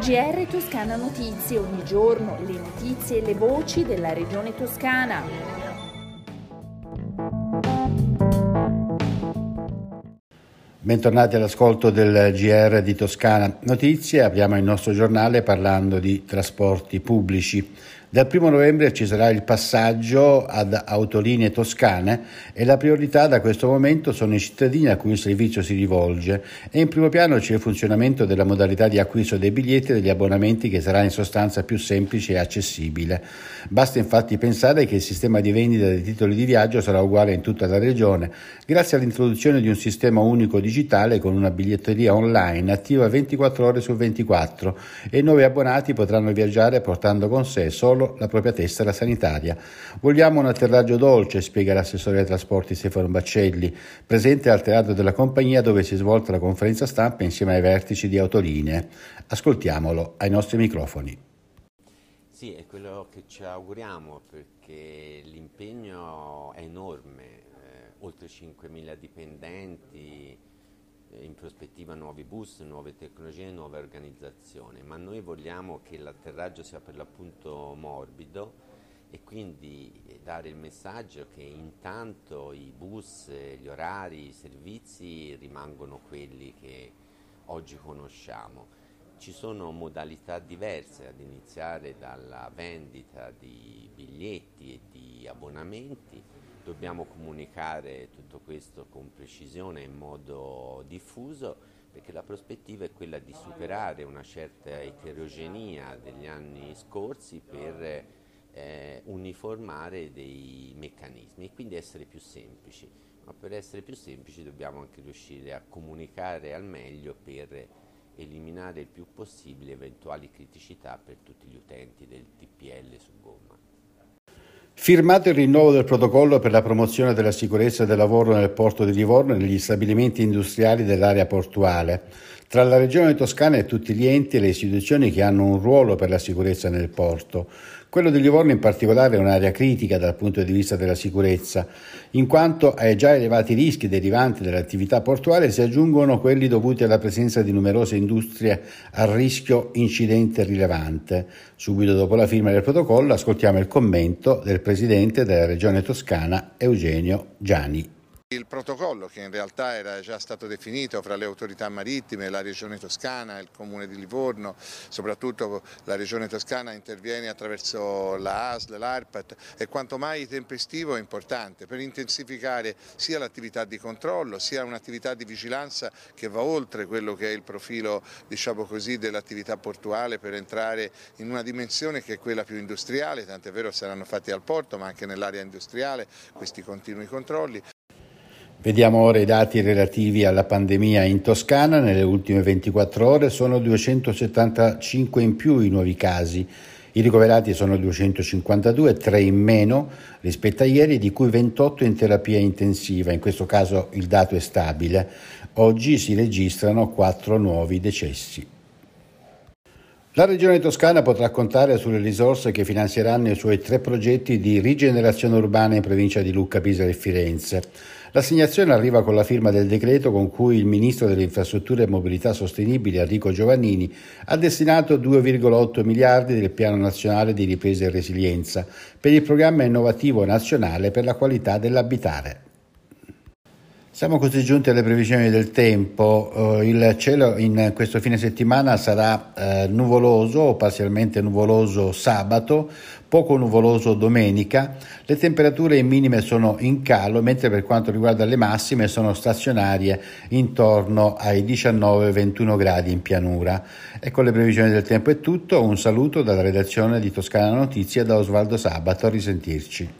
GR Toscana Notizie, ogni giorno le notizie e le voci della regione toscana. Bentornati all'ascolto del GR di Toscana Notizie, apriamo il nostro giornale parlando di trasporti pubblici. Dal 1 novembre ci sarà il passaggio ad autolinee toscane e la priorità da questo momento sono i cittadini a cui il servizio si rivolge e in primo piano c'è il funzionamento della modalità di acquisto dei biglietti e degli abbonamenti che sarà in sostanza più semplice e accessibile. Basta infatti pensare che il sistema di vendita dei titoli di viaggio sarà uguale in tutta la regione grazie all'introduzione di un sistema unico digitale con una biglietteria online attiva 24 ore su 24 e i nuovi abbonati potranno viaggiare portando con sé solo solo la propria tessera sanitaria. Vogliamo un atterraggio dolce, spiega l'assessore ai trasporti Stefano Baccelli, presente al teatro della compagnia dove si è svolta la conferenza stampa insieme ai vertici di Autolinee. Ascoltiamolo ai nostri microfoni. Sì, è quello che ci auguriamo perché l'impegno è enorme, eh, oltre 5.000 dipendenti, in prospettiva nuovi bus, nuove tecnologie, nuove organizzazioni, ma noi vogliamo che l'atterraggio sia per l'appunto morbido e quindi dare il messaggio che intanto i bus, gli orari, i servizi rimangono quelli che oggi conosciamo. Ci sono modalità diverse, ad iniziare dalla vendita di biglietti e di abbonamenti, Dobbiamo comunicare tutto questo con precisione in modo diffuso perché la prospettiva è quella di superare una certa eterogenea degli anni scorsi per eh, uniformare dei meccanismi e quindi essere più semplici. Ma per essere più semplici dobbiamo anche riuscire a comunicare al meglio per eliminare il più possibile eventuali criticità per tutti gli utenti del TPL su gomma. Firmato il rinnovo del protocollo per la promozione della sicurezza del lavoro nel porto di Livorno e negli stabilimenti industriali dell'area portuale, tra la Regione Toscana e tutti gli enti e le istituzioni che hanno un ruolo per la sicurezza nel porto. Quello di Livorno in particolare è un'area critica dal punto di vista della sicurezza, in quanto ai già elevati rischi derivanti dall'attività portuale si aggiungono quelli dovuti alla presenza di numerose industrie a rischio incidente rilevante. Subito dopo la firma del protocollo ascoltiamo il commento del Presidente della Regione Toscana Eugenio Giani. Protocollo che in realtà era già stato definito fra le autorità marittime, la Regione Toscana, il Comune di Livorno, soprattutto la Regione Toscana interviene attraverso la ASL, l'ARPAT, è quanto mai tempestivo e importante per intensificare sia l'attività di controllo sia un'attività di vigilanza che va oltre quello che è il profilo diciamo dell'attività portuale per entrare in una dimensione che è quella più industriale, tant'è vero saranno fatti al porto ma anche nell'area industriale questi continui controlli. Vediamo ora i dati relativi alla pandemia in Toscana. Nelle ultime 24 ore sono 275 in più i nuovi casi. I ricoverati sono 252, 3 in meno rispetto a ieri, di cui 28 in terapia intensiva. In questo caso il dato è stabile. Oggi si registrano 4 nuovi decessi. La Regione Toscana potrà contare sulle risorse che finanzieranno i suoi tre progetti di rigenerazione urbana in provincia di Lucca, Pisa e Firenze. L'assegnazione arriva con la firma del decreto con cui il Ministro delle Infrastrutture e Mobilità Sostenibili Enrico Giovannini ha destinato 2,8 miliardi del Piano Nazionale di Ripresa e Resilienza per il programma innovativo nazionale per la qualità dell'abitare. Siamo così giunti alle previsioni del tempo. Uh, il cielo in questo fine settimana sarà uh, nuvoloso o parzialmente nuvoloso sabato, poco nuvoloso domenica. Le temperature minime sono in calo, mentre per quanto riguarda le massime sono stazionarie intorno ai 19-21 gradi in pianura. E con le previsioni del tempo è tutto. Un saluto dalla redazione di Toscana Notizie da Osvaldo Sabato. A risentirci.